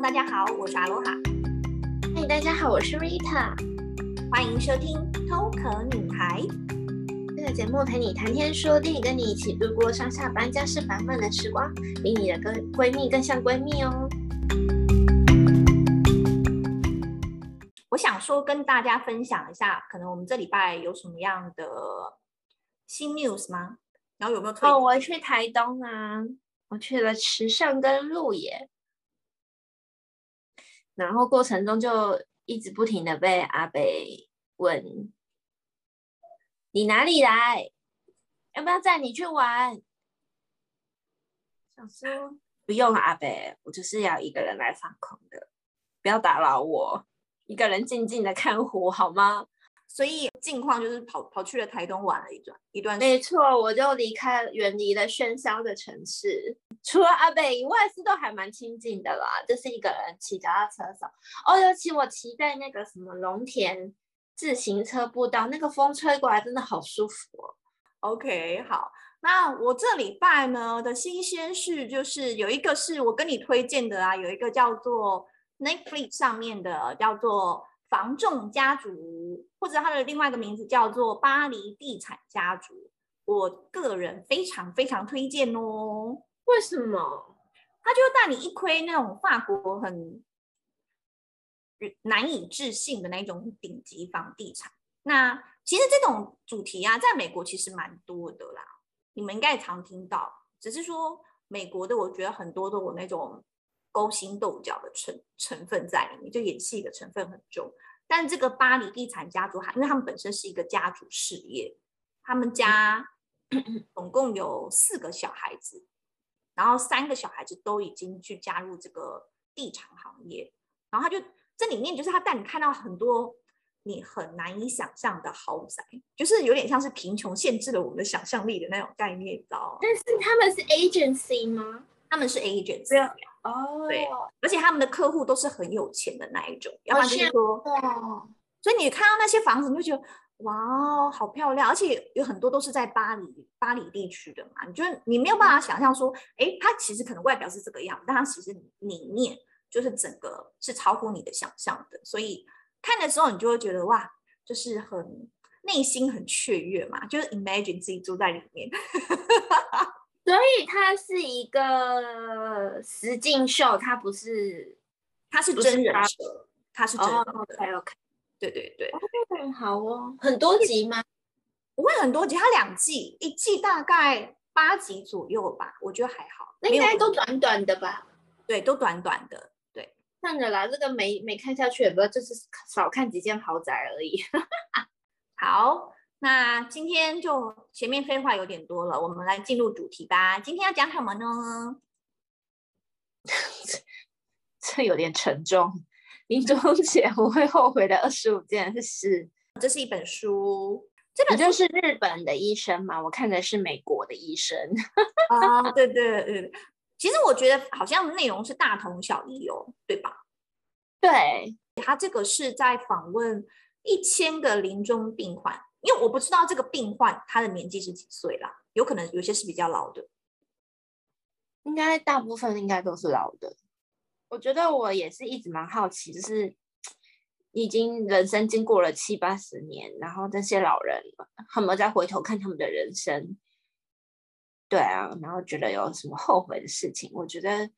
Hello，大家好，我是阿罗哈。嗨，大家好，我是 Rita。欢迎收听《偷壳女孩》这个节目，陪你谈天说地，跟你一起度过上下班家事烦闷的时光，比你的闺闺蜜更像闺蜜哦。我想说，跟大家分享一下，可能我们这礼拜有什么样的新 news 吗？然后有没有推？哦，我去台东啊，我去了池上跟鹿野，然后过程中就一直不停的被阿北问：“你哪里来？要不要载你去玩？”想说不用阿北，我就是要一个人来放空的，不要打扰我。一个人静静的看湖好吗？所以近况就是跑跑去了台东玩了一段一段。没错，我就离开远离了喧嚣的城市，除了阿北以外，是都还蛮清静的啦。就是一个人骑脚踏车走。哦，尤其我骑在那个什么龙田自行车步道，那个风吹过来真的好舒服哦。OK，好，那我这礼拜呢的新鲜事就是有一个是我跟你推荐的啊，有一个叫做。Netflix 上面的叫做《房仲家族》，或者它的另外一个名字叫做《巴黎地产家族》，我个人非常非常推荐哦。为什么？它就带你一窥那种法国很难以置信的那种顶级房地产。那其实这种主题啊，在美国其实蛮多的啦，你们应该也常听到。只是说美国的，我觉得很多都有那种。勾心斗角的成成分在里面，就演戏的成分很重。但这个巴黎地产家族还，因为他们本身是一个家族事业，他们家 总共有四个小孩子，然后三个小孩子都已经去加入这个地产行业。然后他就这里面就是他带你看到很多你很难以想象的豪宅，就是有点像是贫穷限制了我们的想象力的那种概念，你知道？但是他们是 agency 吗？他们是 agency。哦，对，而且他们的客户都是很有钱的那一种，要不然就是说，哦，所以你看到那些房子，你就觉得哇哦，好漂亮，而且有很多都是在巴黎巴黎地区的嘛，你就你没有办法想象说，哎，它其实可能外表是这个样子，但它其实里面就是整个是超乎你的想象的，所以看的时候你就会觉得哇，就是很内心很雀跃嘛，就是 imagine 自己住在里面。所以它是一个实境秀，它不是，它是真人秀，它是真人。OK OK，对对对。Okay, 好哦，很多集吗？不会很多集，它两季，一季大概八集左右吧，我觉得还好。那应该都短短的吧？对，都短短的。对，看着啦，这个没没看下去，也不知道，就是少看几间豪宅而已。好。那今天就前面废话有点多了，我们来进入主题吧。今天要讲什么呢？这有点沉重。临终前我会后悔的二十五件事。这是一本书，这本就是日本的医生嘛？我看的是美国的医生。啊，对对对。其实我觉得好像内容是大同小异哦，对吧？对，他这个是在访问一千个临终病患。因为我不知道这个病患他的年纪是几岁啦，有可能有些是比较老的，应该大部分应该都是老的。我觉得我也是一直蛮好奇，就是已经人生经过了七八十年，然后这些老人他们再回头看他们的人生，对啊，然后觉得有什么后悔的事情，我觉得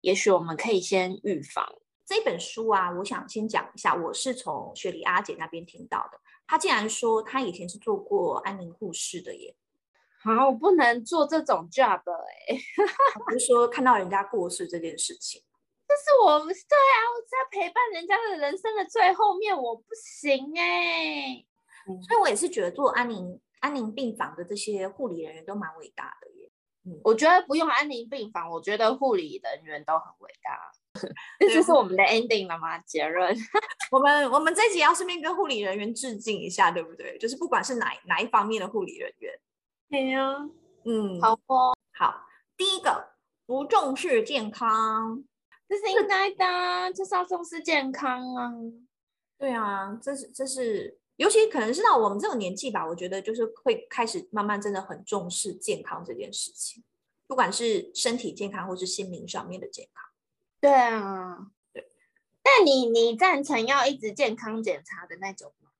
也许我们可以先预防。这本书啊，我想先讲一下，我是从雪梨阿姐那边听到的。她竟然说他以前是做过安宁护士的耶！啊，我不能做这种 job 哎、欸！不是说看到人家过世这件事情，这是我对啊，我在陪伴人家的人生的最后面，我不行哎、欸。嗯，所以我也是觉得做安宁安宁病房的这些护理人员都蛮伟大的耶。嗯，我觉得不用安宁病房，我觉得护理人员都很伟大。这就是我们的 ending 了吗？结论，我们我们这集要顺便跟护理人员致敬一下，对不对？就是不管是哪哪一方面的护理人员。对呀，嗯，好哦，好。第一个，不重视健康，这是应该的，就是要重视健康啊。对啊，这是这是，尤其可能是到我们这个年纪吧，我觉得就是会开始慢慢真的很重视健康这件事情，不管是身体健康或是心灵上面的健康。对啊，对。但你你赞成要一直健康检查的那种吗？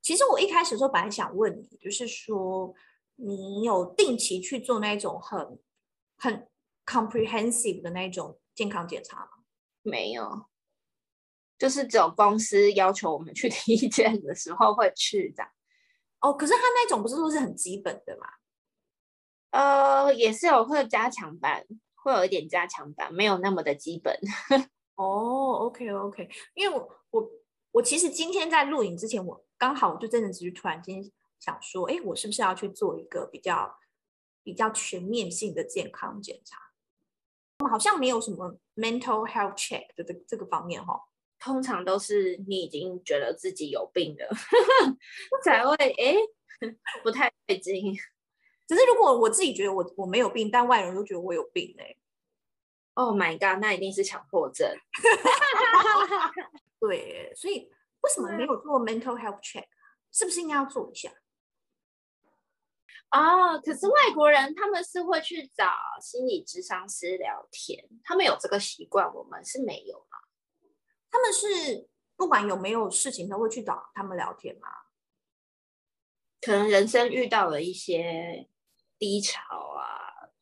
其实我一开始的时候本来想问你，就是说你有定期去做那种很很 comprehensive 的那种健康检查吗？没有，就是只有公司要求我们去 体检的时候会去的。哦，可是他那种不是说是很基本的吗？呃，也是有会加强版，会有一点加强版，没有那么的基本。哦，OK OK，因为我我我其实今天在录影之前，我刚好我就真的只是突然间想说，哎，我是不是要去做一个比较比较全面性的健康检查？我们好像没有什么 mental health check 的这这个方面哈、哦。通常都是你已经觉得自己有病了，才会哎不太对劲。只是如果我自己觉得我我没有病，但外人都觉得我有病哎。Oh my god，那一定是强迫症。对，所以为什么没有做 mental health check？是不是应该要做一下？啊、哦，可是外国人他们是会去找心理咨商师聊天，他们有这个习惯，我们是没有嘛。他们是不管有没有事情都会去找他们聊天吗？可能人生遇到了一些低潮啊，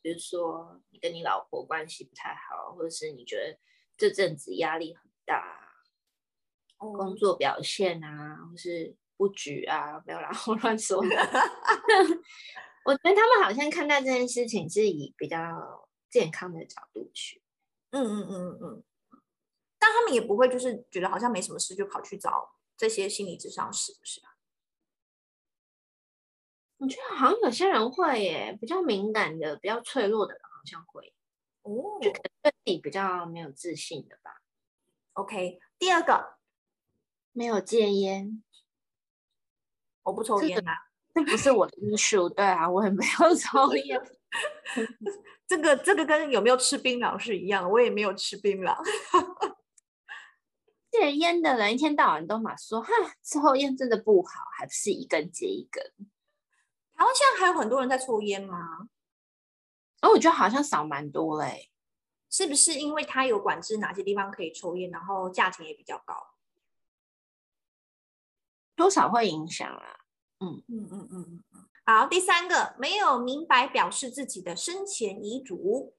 比如说你跟你老婆关系不太好，或者是你觉得这阵子压力很大，哦、工作表现啊，或是不举啊，没有啦，我乱说的。我觉得他们好像看待这件事情是以比较健康的角度去。嗯嗯嗯嗯。但他们也不会，就是觉得好像没什么事，就跑去找这些心理咨商师，是吧？我觉得好像有些人会耶，比较敏感的、比较脆弱的人好像会哦，就可能对自己比较没有自信的吧。OK，第二个没有戒烟，我不抽烟啊，这不是我的 issue。对啊，我也没有抽 烟。这个这个跟有没有吃槟榔是一样，我也没有吃槟榔。戒烟的人一天到晚都嘛说，哈，抽烟真的不好，还不是一根接一根。台湾现在还有很多人在抽烟吗？哦，我觉得好像少蛮多嘞。是不是因为它有管制哪些地方可以抽烟，然后价钱也比较高？多少会影响啊。嗯嗯嗯嗯嗯。好，第三个，没有明白表示自己的生前遗嘱。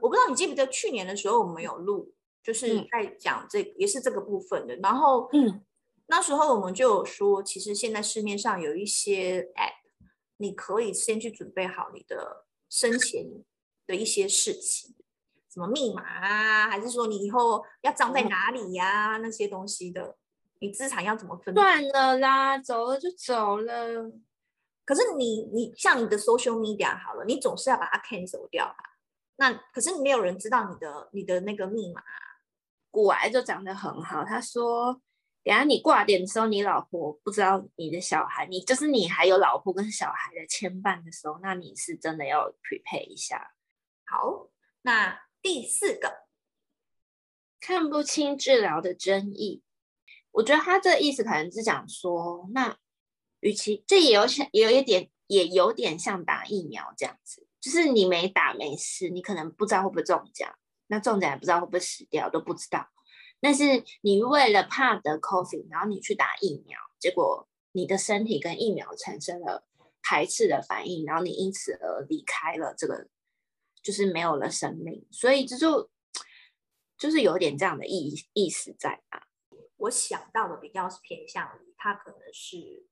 我不知道你记不记得去年的时候我们有录。就是在讲这个嗯、也是这个部分的，然后嗯，那时候我们就有说，其实现在市面上有一些 app，你可以先去准备好你的生前的一些事情，什么密码啊，还是说你以后要葬在哪里呀、啊，那些东西的，你资产要怎么分？算了啦，走了就走了。可是你你像你的 social media 好了，你总是要把它 cancel 掉吧？那可是没有人知道你的你的那个密码。古癌就讲得很好，他说：“等下你挂点的时候，你老婆不知道你的小孩，你就是你还有老婆跟小孩的牵绊的时候，那你是真的要 prepare 一下。”好，那第四个，看不清治疗的争议，我觉得他这意思可能是讲说，那与其这也有像也有一点也有点像打疫苗这样子，就是你没打没事，你可能不知道会不会中奖。那中奖也不知道会不会死掉，都不知道。但是你为了怕得 COVID，然后你去打疫苗，结果你的身体跟疫苗产生了排斥的反应，然后你因此而离开了这个，就是没有了生命。所以这就就是有点这样的意意思在啊。我想到的比较是偏向于他可能是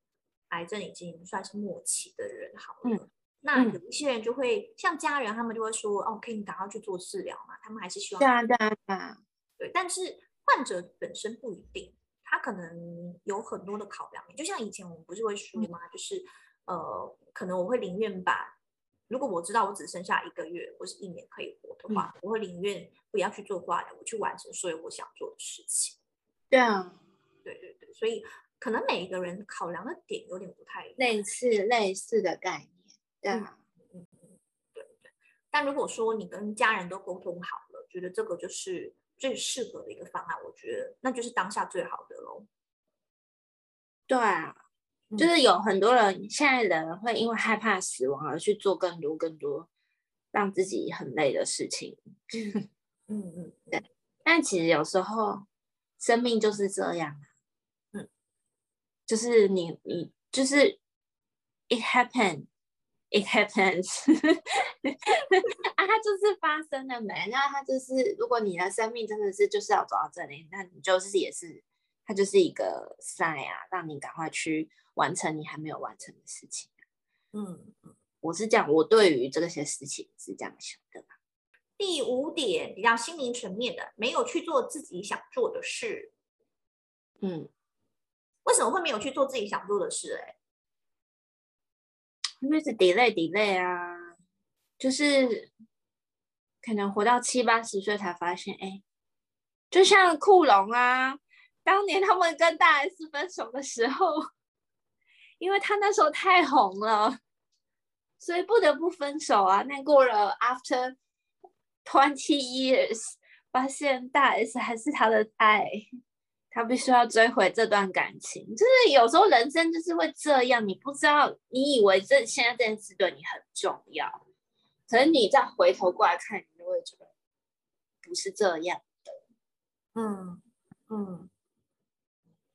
癌症已经算是末期的人，好了。嗯那有一些人就会、嗯、像家人，他们就会说：“哦，可以你赶快去做治疗嘛。”他们还是希望对啊，对啊，对。但是患者本身不一定，他可能有很多的考量。就像以前我们不是会说嘛，嗯、就是呃，可能我会宁愿把，如果我知道我只剩下一个月或是一年可以活的话，嗯、我会宁愿不要去做化疗，我去完成所有我想做的事情。对啊，对对对，所以可能每一个人考量的点有点不太一样，类似类似的概念。对，嗯嗯嗯，对对。但如果说你跟家人都沟通好了，觉得这个就是最适合的一个方案，我觉得那就是当下最好的喽。对啊，就是有很多人现在的人会因为害怕死亡而去做更多更多让自己很累的事情。嗯嗯，对。但其实有时候生命就是这样，嗯，就是你你就是 it happen it happens 啊，它就是发生了没？那它就是如果你的生命真的是就是要走到这里，那你就是也是它就是一个 sign 啊，让你赶快去完成你还没有完成的事情。嗯嗯，我是这样，我对于这些事情是这样想的。第五点比较心灵层面的，没有去做自己想做的事。嗯，为什么会没有去做自己想做的事？哎，因为是 delay delay 啊，就是可能活到七八十岁才发现，哎，就像酷龙啊，当年他们跟大 S 分手的时候，因为他那时候太红了，所以不得不分手啊。那过了 after。Twenty years，发现大 S 还是他的爱，他必须要追回这段感情。就是有时候人生就是会这样，你不知道，你以为这现在这件事对你很重要，可是你再回头过来看，你就会觉得不是这样的。嗯嗯，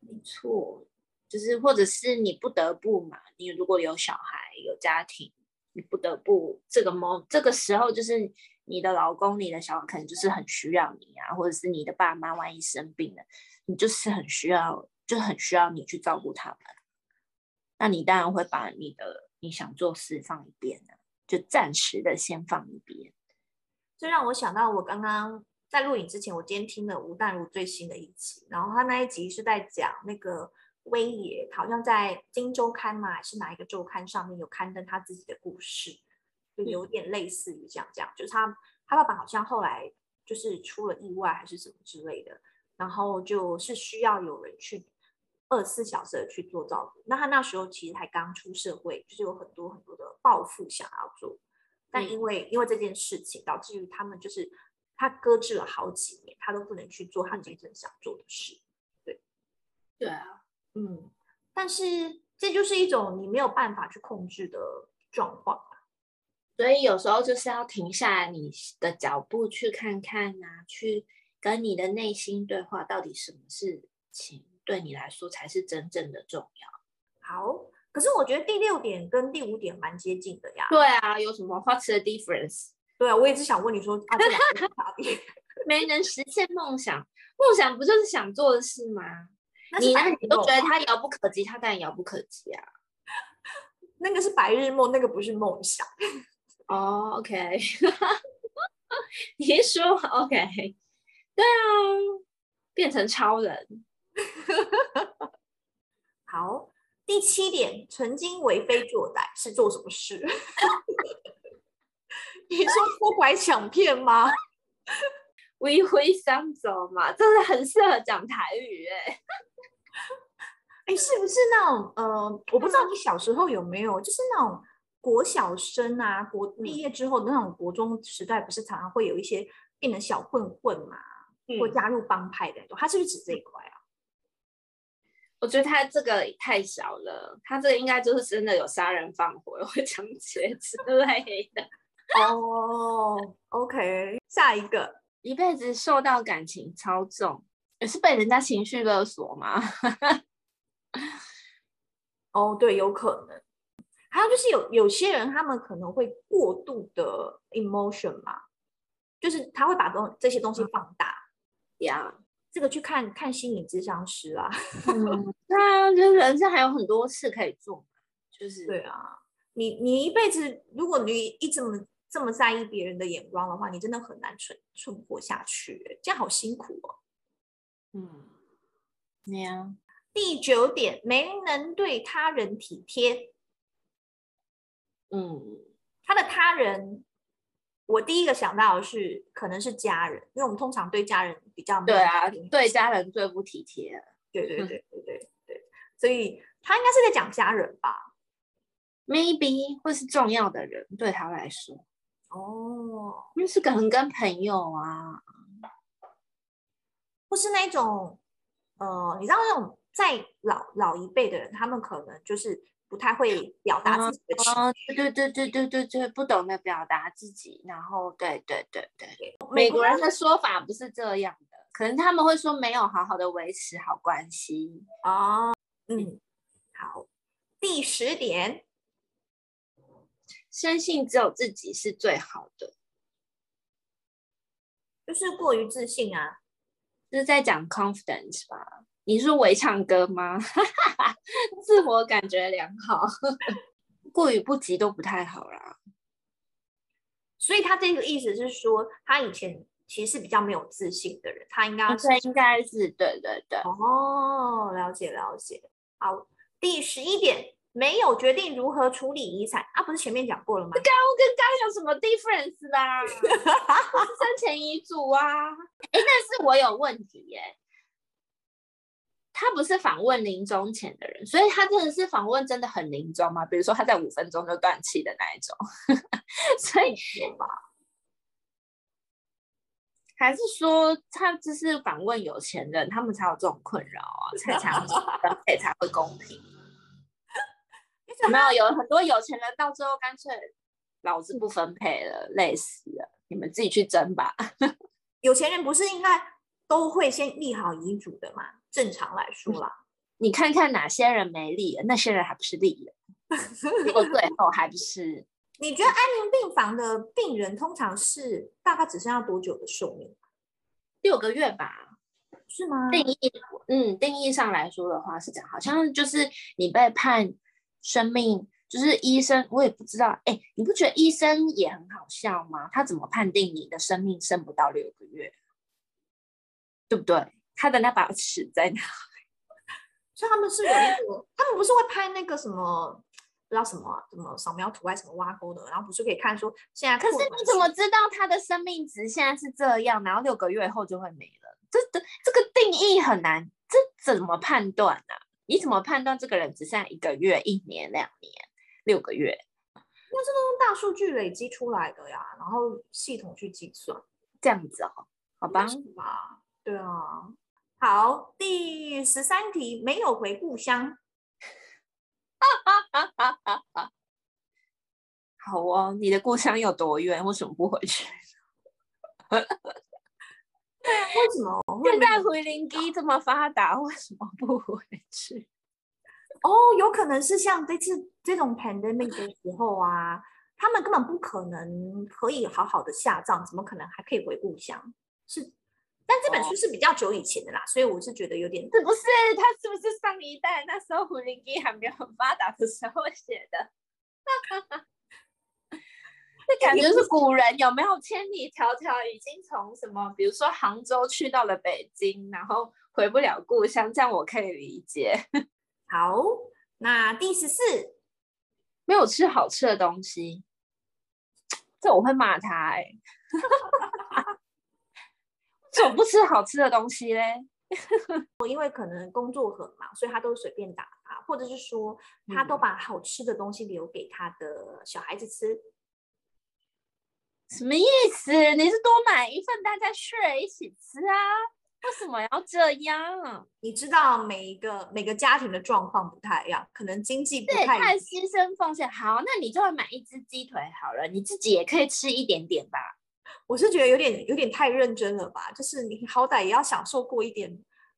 没错，就是或者是你不得不嘛，你如果有小孩有家庭，你不得不这个 moment 这个时候就是。你的老公、你的小孩可能就是很需要你啊，或者是你的爸妈万一生病了，你就是很需要，就很需要你去照顾他们。那你当然会把你的你想做事放一边啊，就暂时的先放一边。这让我想到，我刚刚在录影之前，我今天听了吴淡如最新的一集，然后他那一集是在讲那个威爷，好像在《金周刊》嘛，还是哪一个周刊上面有刊登他自己的故事。就有点类似于这样，这样就是他他爸爸好像后来就是出了意外还是什么之类的，然后就是需要有人去二十四小时的去做照顾。那他那时候其实还刚出社会，就是有很多很多的抱负想要做，但因为因为这件事情导致于他们就是他搁置了好几年，他都不能去做他真正想做的事。对，对啊，嗯，但是这就是一种你没有办法去控制的状况。所以有时候就是要停下来，你的脚步去看看啊，去跟你的内心对话，到底什么事情对你来说才是真正的重要？好，可是我觉得第六点跟第五点蛮接近的呀。对啊，有什么？What's the difference？对啊，我也是想问你说啊，这两个差别？没能实现梦想，梦想不就是想做的事吗？你呢？你都觉得它遥不可及，它当然遥不可及啊。那个是白日梦，那个不是梦想。哦、oh，OK，你说 OK，对啊，变成超人。好，第七点，曾经为非作歹是做什么事？你说偷拐抢骗吗？为非想走嘛，真的很适合讲台语哎。哎，是不是那种呃，我不知道你小时候有没有，就是那种。国小生啊，国毕业之后的那种国中时代，不是常常会有一些变成小混混嘛，嗯、或加入帮派的，他是不是指这一块啊？我觉得他这个太小了，他这个应该就是真的有杀人放火、会抢劫之类的。哦，OK，下一个，一辈子受到感情操纵，也是被人家情绪勒索吗？哦，对，有可能。还有就是有有些人，他们可能会过度的 emotion 嘛，就是他会把东这些东西放大呀。Yeah. 这个去看看心理咨商师啊。嗯，对啊，就是人生还有很多事可以做，就是对啊。你你一辈子，如果你一直这么这么在意别人的眼光的话，你真的很难存存活下去，这样好辛苦哦。嗯，对啊。第九点，没能对他人体贴。嗯，他的他人，我第一个想到的是可能是家人，因为我们通常对家人比较对啊，对家人最不体贴。对对 对对对对，所以他应该是在讲家人吧？Maybe 或是重要的人对他来说哦，因为是可能跟朋友啊，或是那种呃，你知道那种在老老一辈的人，他们可能就是。不太会表达自己的情绪。哦，对对对对对对，不懂得表达自己，然后对对对对，美国人的说法不是这样的，可能他们会说没有好好的维持好关系。哦，嗯，好，第十点，相信只有自己是最好的。就是过于自信啊，就是在讲 confidence 吧？你是会唱歌吗？自我感觉良好，过于不及都不太好啦。所以他这个意思是说，他以前其实是比较没有自信的人，他应该是应该是对对对。哦，了解了解。好，第十一点。没有决定如何处理遗产啊，不是前面讲过了吗？刚跟刚有什么 difference 啦？是生前遗嘱啊。哎，但是我有问题耶。他不是访问临终前的人，所以他真的是访问真的很临终吗？比如说他在五分钟就断气的那一种。所以吧，还是说他只是访问有钱人，他们才有这种困扰啊，才才 才才会公平。没有，有很多有钱人到最后干脆老子不分配了，累死了，你们自己去争吧。有钱人不是应该都会先立好遗嘱的吗？正常来说啦，你看看哪些人没利，那些人还不是立了？结果最后还不是？你觉得安宁病房的病人通常是大概只剩下多久的寿命？六个月吧？是吗？定义，嗯，定义上来说的话是这样，好像就是你被判。生命就是医生，我也不知道。哎，你不觉得医生也很好笑吗？他怎么判定你的生命剩不到六个月？对不对？他的那把尺在哪里？所以他们是有一个，他们不是会拍那个什么，不知道什么什么扫描图还是什么挖沟的，然后不是可以看说现在。可是你怎么知道他的生命值现在是这样，然后六个月后就会没了？这这这个定义很难，这怎么判断呢、啊？你怎么判断这个人只剩一个月、一年、两年、六个月？因为这都是大数据累积出来的呀，然后系统去计算，这样子哦，好吧？对啊。好，第十三题，没有回故乡。好哦，你的故乡有多远？为什么不回去？对啊，为什么现在回零机这么发达，为什么不回去？哦，有可能是像这次这种 pandemic 的时候啊，他们根本不可能可以好好的下葬，怎么可能还可以回故乡？是，但这本书是比较久以前的啦，哦、所以我是觉得有点，是不是？他是不是上一代那时候胡林机还没有很发达的时候写的？这感觉是古人有没有千里迢迢已经从什么，比如说杭州去到了北京，然后回不了故乡，这样我可以理解。好，那第十四，没有吃好吃的东西，这我会骂他哎、欸。怎么不吃好吃的东西嘞？我 因为可能工作很忙，所以他都随便打发，或者是说他都把好吃的东西留给他的小孩子吃。什么意思？你是多买一份，大家 share 一起吃啊？为什么要这样？你知道每一个每个家庭的状况不太一样，可能经济不太一样。对，太牺牲奉献。好，那你就会买一只鸡腿好了，你自己也可以吃一点点吧。我是觉得有点有点太认真了吧？就是你好歹也要享受过一点，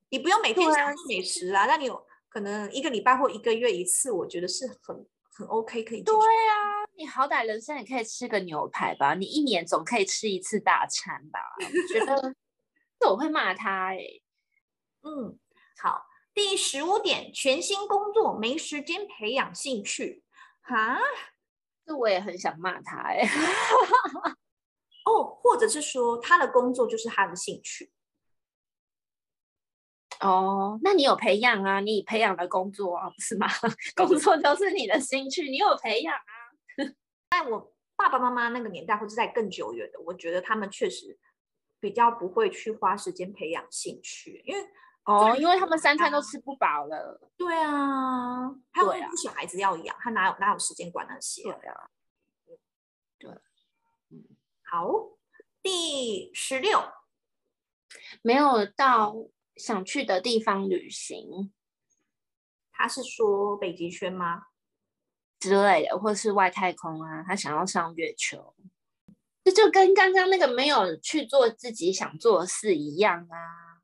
你不用每天享受美食啊。那你有可能一个礼拜或一个月一次，我觉得是很很 OK，可以。对啊。你好歹人生也可以吃个牛排吧，你一年总可以吃一次大餐吧？我觉得 这我会骂他哎、欸。嗯，好，第十五点，全新工作没时间培养兴趣，哈，这我也很想骂他哎、欸。哦，或者是说他的工作就是他的兴趣。哦，那你有培养啊？你培养了工作啊，不是吗？工作就是你的兴趣，你有培养啊？在我爸爸妈妈那个年代，或者在更久远的，我觉得他们确实比较不会去花时间培养兴趣，因为哦，因为他们三餐都吃不饱了。对啊，他有小孩子要养，他哪有哪有时间管那些？对啊，对，嗯，好，第十六，没有到想去的地方旅行。他是说北极圈吗？之类的，或是外太空啊，他想要上月球，这就跟刚刚那个没有去做自己想做的事一样啊。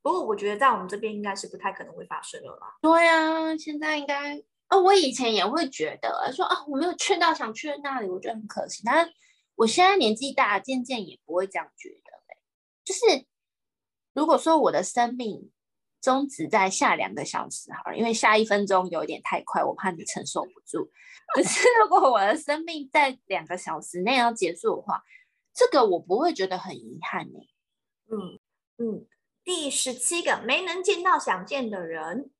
不过我觉得在我们这边应该是不太可能会发生了啦。对啊，现在应该哦，我以前也会觉得说啊，我没有去到想去的那里，我觉得很可惜。但是我现在年纪大，渐渐也不会这样觉得。就是如果说我的生命终止在下两个小时，好了，因为下一分钟有点太快，我怕你承受不住。可是如果我的生命在两个小时内要结束的话，这个我不会觉得很遗憾呢。嗯嗯。第十七个没能见到想见的人，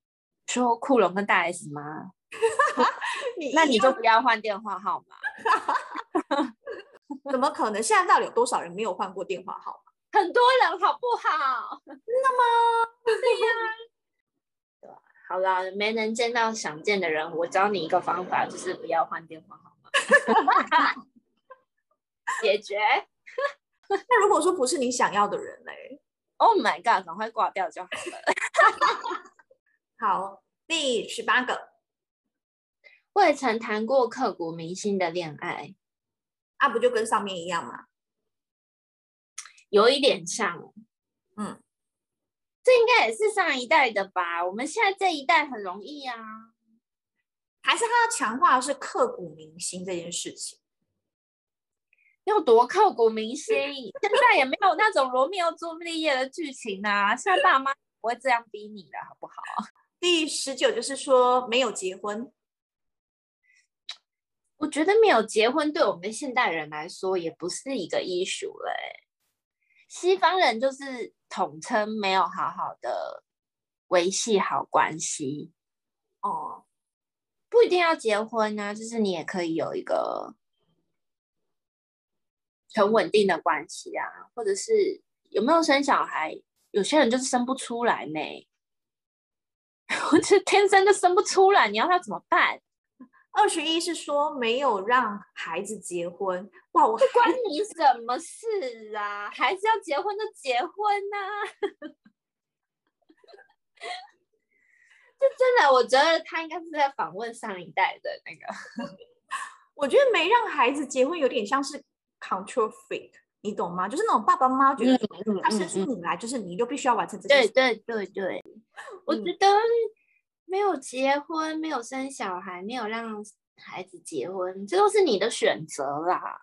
说库龙跟大 S 吗？你那你就不要换电话号码。怎么可能？现在到底有多少人没有换过电话号码？很多人，好不好？真的吗？对呀。对，好啦，没能见到想见的人，我教你一个方法，就是不要换电话号码。解决。那如果说不是你想要的人嘞？Oh my god！赶快挂掉就好了。好，第十八个，未曾谈过刻骨铭心的恋爱，啊，不就跟上面一样吗？有一点像。嗯，这应该也是上一代的吧？我们现在这一代很容易啊。还是他要强化的是刻骨铭心这件事情？要多刻骨铭心，现在也没有那种罗密欧朱丽叶的剧情啊！现在爸妈不会这样逼你的，好不好？第十九就是说没有结婚，我觉得没有结婚对我们现代人来说也不是一个 issue 了。西方人就是统称没有好好的维系好关系哦，不一定要结婚啊，就是你也可以有一个。很稳定的关系啊，或者是有没有生小孩？有些人就是生不出来呢，我这天生就生不出来，你要他怎么办？二十一是说没有让孩子结婚，哇，我这关你什么事啊？孩子要结婚就结婚呐、啊！这真的，我觉得他应该是在访问上一代的那个。我觉得没让孩子结婚有点像是。Control freak，你懂吗？就是那种爸爸妈妈觉得他生出你来，就是你就必须要完成这些。对对对对，我觉得没有结婚、没有生小孩、没有让孩子结婚，这都是你的选择啦。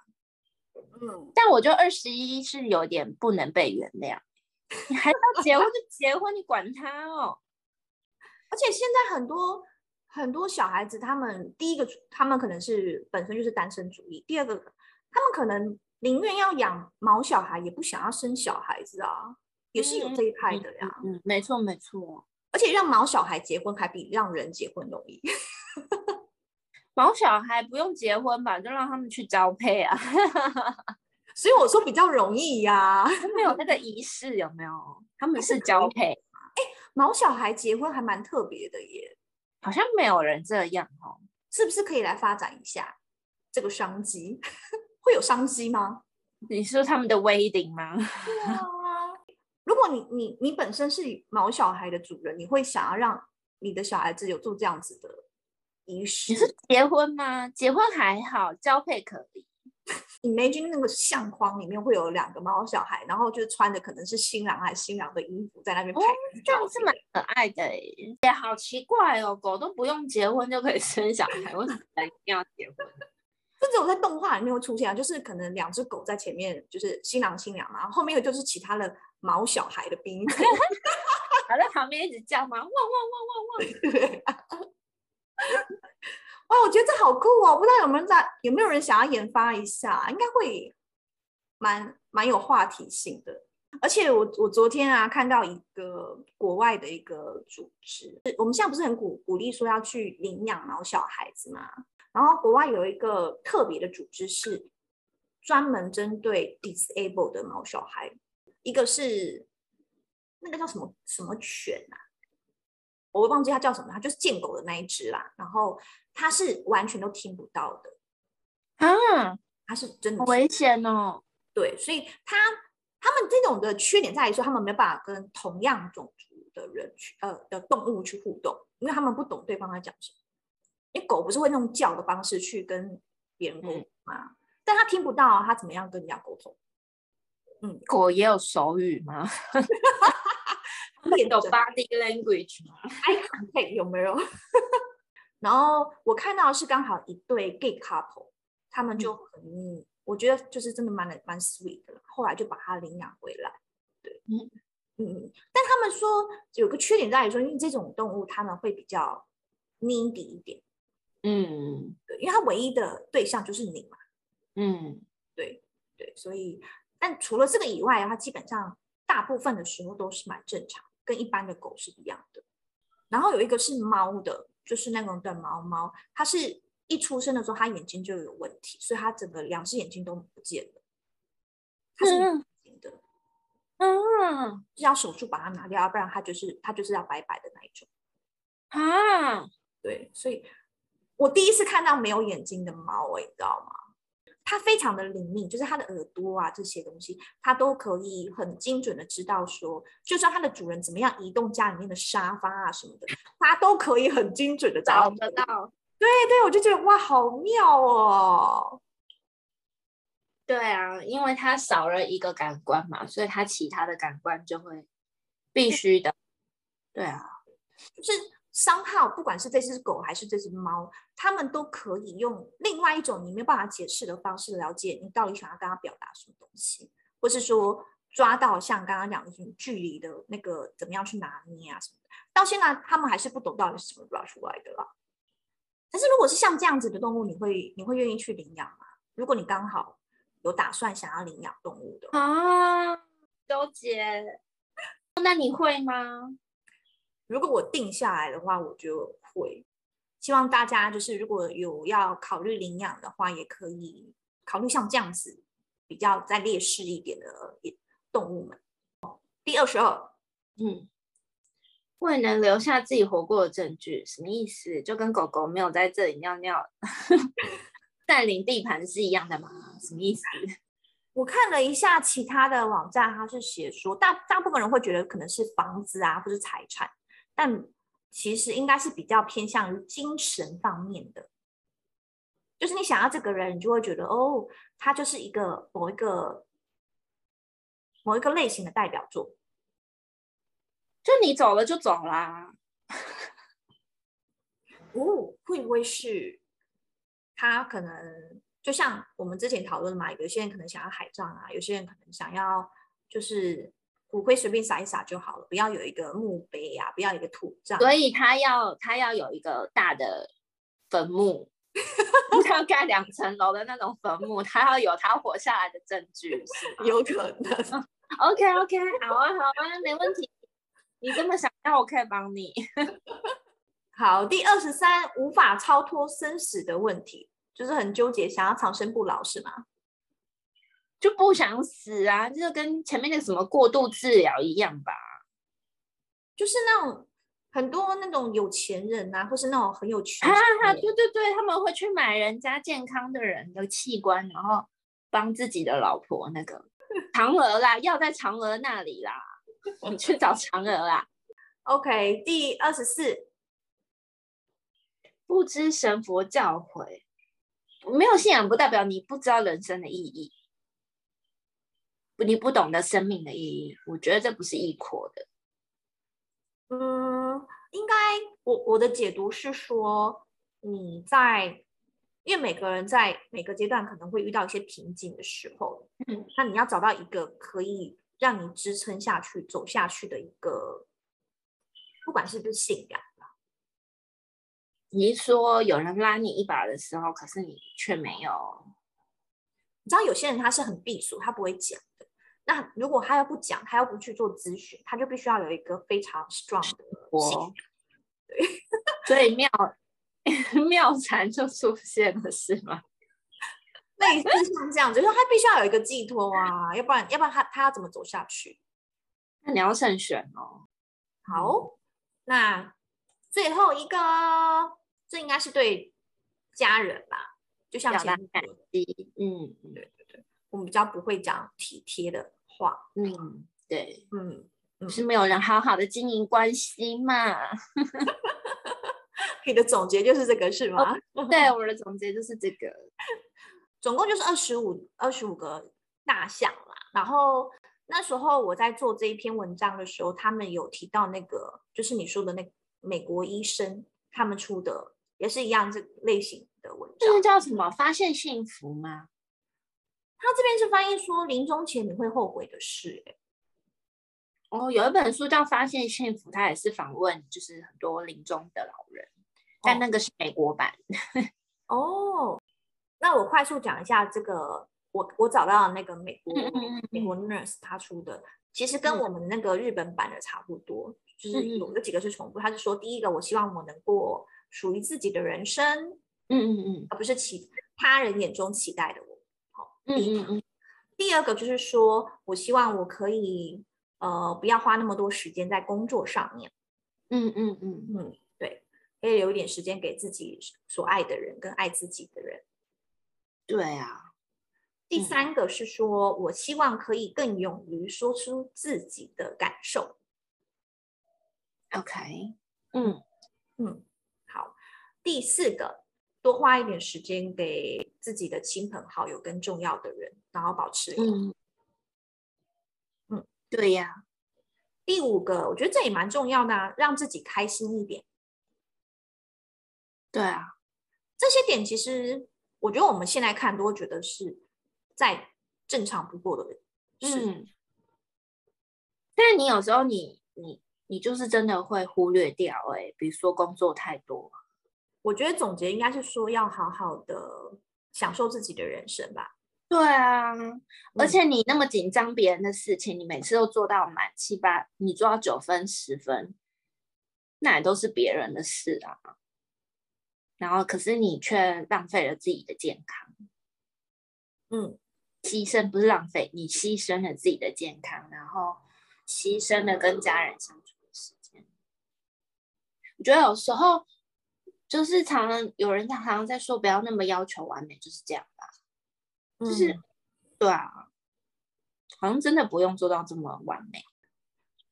嗯，但我觉得二十一是有点不能被原谅。你还要结婚就结婚，你管他哦。而且现在很多很多小孩子，他们第一个，他们可能是本身就是单身主义；第二个。他们可能宁愿要养毛小孩，也不想要生小孩子啊，也是有这一派的呀。嗯，没错没错。而且让毛小孩结婚还比让人结婚容易。毛小孩不用结婚吧，就让他们去交配啊。所以我说比较容易呀，啊，没有那个仪式有没有？他们是交配。哎，毛小孩结婚还蛮特别的耶，好像没有人这样哦。是不是可以来发展一下这个商机？会有商机吗？你说他们的 wedding 吗？对啊，如果你你你本身是毛小孩的主人，你会想要让你的小孩子有做这样子的仪式？你是结婚吗？结婚还好，交配可以。Imagine 那个相框里面会有两个毛小孩，然后就穿的可能是新郎还是新娘的衣服在那边拍，哦，这样是蛮可爱的。也好奇怪哦，狗都不用结婚就可以生小孩，为什么一定要结婚？甚至我在动画里面会出现啊，就是可能两只狗在前面，就是新郎新娘嘛，然后后面有就是其他的毛小孩的宾客 还在旁边一直叫嘛，汪汪汪汪汪。我觉得这好酷哦！不知道有没有在，有没有人想要研发一下？应该会蛮蛮有话题性的。而且我我昨天啊看到一个国外的一个组织，我们现在不是很鼓鼓励说要去领养毛小孩子吗？然后国外有一个特别的组织，是专门针对 disabled 的毛小孩，一个是那个叫什么什么犬啊，我忘记它叫什么，它就是见狗的那一只啦。然后它是完全都听不到的嗯，它是真的危险哦。对，所以它他们这种的缺点在于说，他们没有办法跟同样种族的人去呃的动物去互动，因为他们不懂对方在讲什么。因为狗不是会用叫的方式去跟别人沟通吗？嗯、但它听不到，它怎么样跟人家沟通？嗯，狗也有手语吗？有 body language 吗？Eye contact 有没有？然后我看到是刚好一对 gay couple，他们就很，嗯、我觉得就是真的蛮的蛮 sweet 的。后来就把它领养回来。对，嗯嗯。但他们说有个缺点在于说，因为这种动物他们会比较 needy 一点。嗯，对，因为它唯一的对象就是你嘛。嗯，对对，所以，但除了这个以外，它基本上大部分的时候都是蛮正常，跟一般的狗是一样的。然后有一个是猫的。就是那种短毛猫，它是一出生的时候，它眼睛就有问题，所以它整个两只眼睛都不见了。它是隐形的，嗯，是要手术把它拿掉，要不然它就是它就是要白白的那一种。啊，对，所以我第一次看到没有眼睛的猫，你知道吗？它非常的灵敏，就是它的耳朵啊这些东西，它都可以很精准的知道说，就算它的主人怎么样移动家里面的沙发啊什么的，它都可以很精准的找得到。对对，我就觉得哇，好妙哦。对啊，因为它少了一个感官嘛，所以它其他的感官就会必须的。对啊，就是。商号，不管是这只狗还是这只猫，他们都可以用另外一种你没有办法解释的方式了解你到底想要跟他表达什么东西，或是说抓到像刚刚讲的什么距离的那个怎么样去拿捏啊什么的。到现在他们还是不懂到底是怎么抓出来的啦。但是如果是像这样子的动物，你会你会愿意去领养吗？如果你刚好有打算想要领养动物的啊，纠结。那你会吗？如果我定下来的话，我就会希望大家就是如果有要考虑领养的话，也可以考虑像这样子比较再劣势一点的动物们。第二十二，嗯，未能留下自己活过的证据，什么意思？就跟狗狗没有在这里尿尿，占领地盘是一样的吗？什么意思？我看了一下其他的网站，它是写说大大部分人会觉得可能是房子啊，或是财产。但其实应该是比较偏向于精神方面的，就是你想要这个人，你就会觉得哦，他就是一个某一个某一个类型的代表作。就你走了就走啦。哦，会不会是他可能就像我们之前讨论的嘛？有些人可能想要海葬啊，有些人可能想要就是。骨灰随便撒一撒就好了，不要有一个墓碑呀、啊，不要有一个土葬。所以他要他要有一个大的坟墓，他要盖两层楼的那种坟墓，他要有他活下来的证据，有可能。OK OK，好啊好啊，没问题。你这么想要，我可以帮你。好，第二十三，无法超脱生死的问题，就是很纠结，想要长生不老是吗？就不想死啊，就跟前面那个什么过度治疗一样吧。就是那种很多那种有钱人啊，或是那种很有权啊，对对对，他们会去买人家健康的人的器官，然后帮自己的老婆那个嫦娥啦，要在嫦娥那里啦，你去找嫦娥啦。OK，第二十四，不知神佛教诲，没有信仰不代表你不知道人生的意义。你不懂得生命的意义，我觉得这不是一括的。嗯，应该我我的解读是说，你在因为每个人在每个阶段可能会遇到一些瓶颈的时候，嗯，那你要找到一个可以让你支撑下去、走下去的一个，不管是不是信仰吧。你是说有人拉你一把的时候，可是你却没有？你知道有些人他是很避俗，他不会讲。那如果他要不讲，他要不去做咨询，他就必须要有一个非常 strong 的我，对，所以妙 妙禅就出现了，是吗？类似像这样子，就是他必须要有一个寄托啊，要不然要不然他他要怎么走下去？那你要慎选哦。好，那最后一个，这应该是对家人吧？就像前面感激，嗯，对对对，我们比较不会讲体贴的。嗯，对，嗯，是没有人好好的经营关系嘛？你的总结就是这个是吗？哦、对，我的总结就是这个，总共就是二十五二十五个大项啦。然后那时候我在做这一篇文章的时候，他们有提到那个，就是你说的那美国医生他们出的，也是一样这类型的文章。这个叫什么？发现幸福吗？他这边是翻译说临终前你会后悔的事，欸。哦，有一本书叫《发现幸福》，他也是访问，就是很多临终的老人，但那个是美国版。哦，那我快速讲一下这个，我我找到的那个美国美国 nurse 他出的，其实跟我们那个日本版的差不多，就是有有几个是重复。他是说，第一个，我希望我能过属于自己的人生，嗯嗯嗯，而不是期他人眼中期待的嗯嗯嗯。第二个就是说我希望我可以。呃，不要花那么多时间在工作上面。嗯嗯嗯嗯，对，可以留一点时间给自己所爱的人跟爱自己的人。对啊。第三个是说，嗯，我希望可以更勇于说出自己的感受。OK。嗯嗯，好。第四个，多花一点时间给自己的亲朋好友跟重要的人，然后保持嗯。对呀，第五个，我觉得这也蛮重要的啊，让自己开心一点。对啊，这些点其实我觉得我们现在看都会觉得是再正常不过的人。嗯，但是你有时候你你你就是真的会忽略掉哎，比如说工作太多。我觉得总结应该是说要好好的享受自己的人生吧。对啊，而且你那么紧张别人的事情，嗯，你每次都做到满七八，你做到九分十分，那也都是别人的事啊。然后，可是你却浪费了自己的健康。嗯，牺牲不是浪费，你牺牲了自己的健康，然后牺牲了跟家人相处的时间。我觉得有时候就是常常有人常常在说，不要那么要求完美，就是这样吧。就是、嗯，对啊，好像真的不用做到这么完美。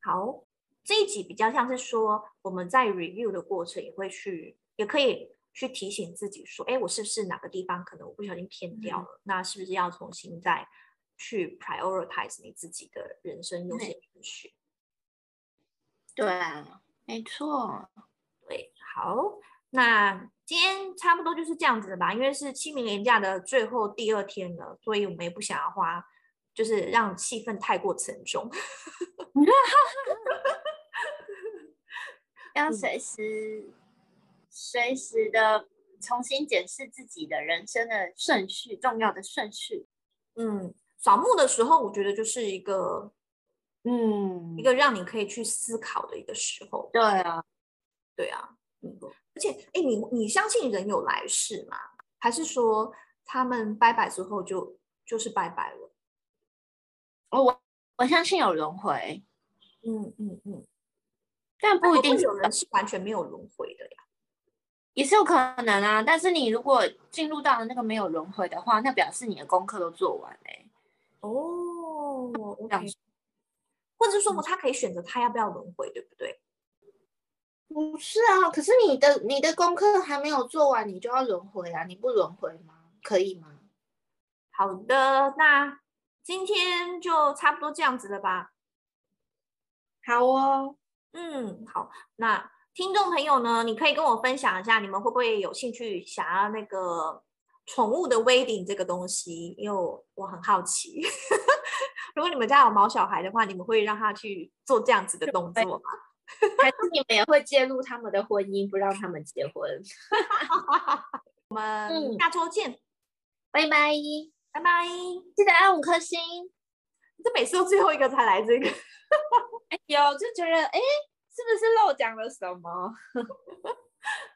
好，这一集比较像是说，我们在 review 的过程也会去，也可以去提醒自己说，哎，我是不是哪个地方可能我不小心偏掉了？嗯、那是不是要重新再去 prioritize 你自己的人生优先顺序？对啊，没错，对，好。那今天差不多就是这样子的吧，因为是清明连假的最后第二天了，所以我们也不想要花，就是让气氛太过沉重，要随时随时的重新检视自己的人生的顺序，重要的顺序。嗯，扫墓的时候，我觉得就是一个，嗯，一个让你可以去思考的一个时候。对啊，对啊，嗯。而且，哎，你你相信人有来世吗？还是说他们拜拜之后就就是拜拜了？哦，我我相信有轮回。嗯嗯嗯，但不一定有人是完全没有轮回的呀，也是有可能啊。但是你如果进入到了那个没有轮回的话，那表示你的功课都做完嘞。哦，OK。或者是说，他可以选择他要不要轮回，对不对？不是啊，可是你的你的功课还没有做完，你就要轮回啊？你不轮回吗？可以吗？好的，那今天就差不多这样子了吧？好哦，嗯，好。那听众朋友呢，你可以跟我分享一下，你们会不会有兴趣想要那个宠物的 wedding 这个东西？因为我，我很好奇，如果你们家有毛小孩的话，你们会让他去做这样子的动作吗？还是你们也会介入他们的婚姻，不让他们结婚？我们下周见，拜拜，拜拜，记得按五颗星。这每次都最后一个才来这个，哎呦，就觉得哎，是不是漏讲了什么？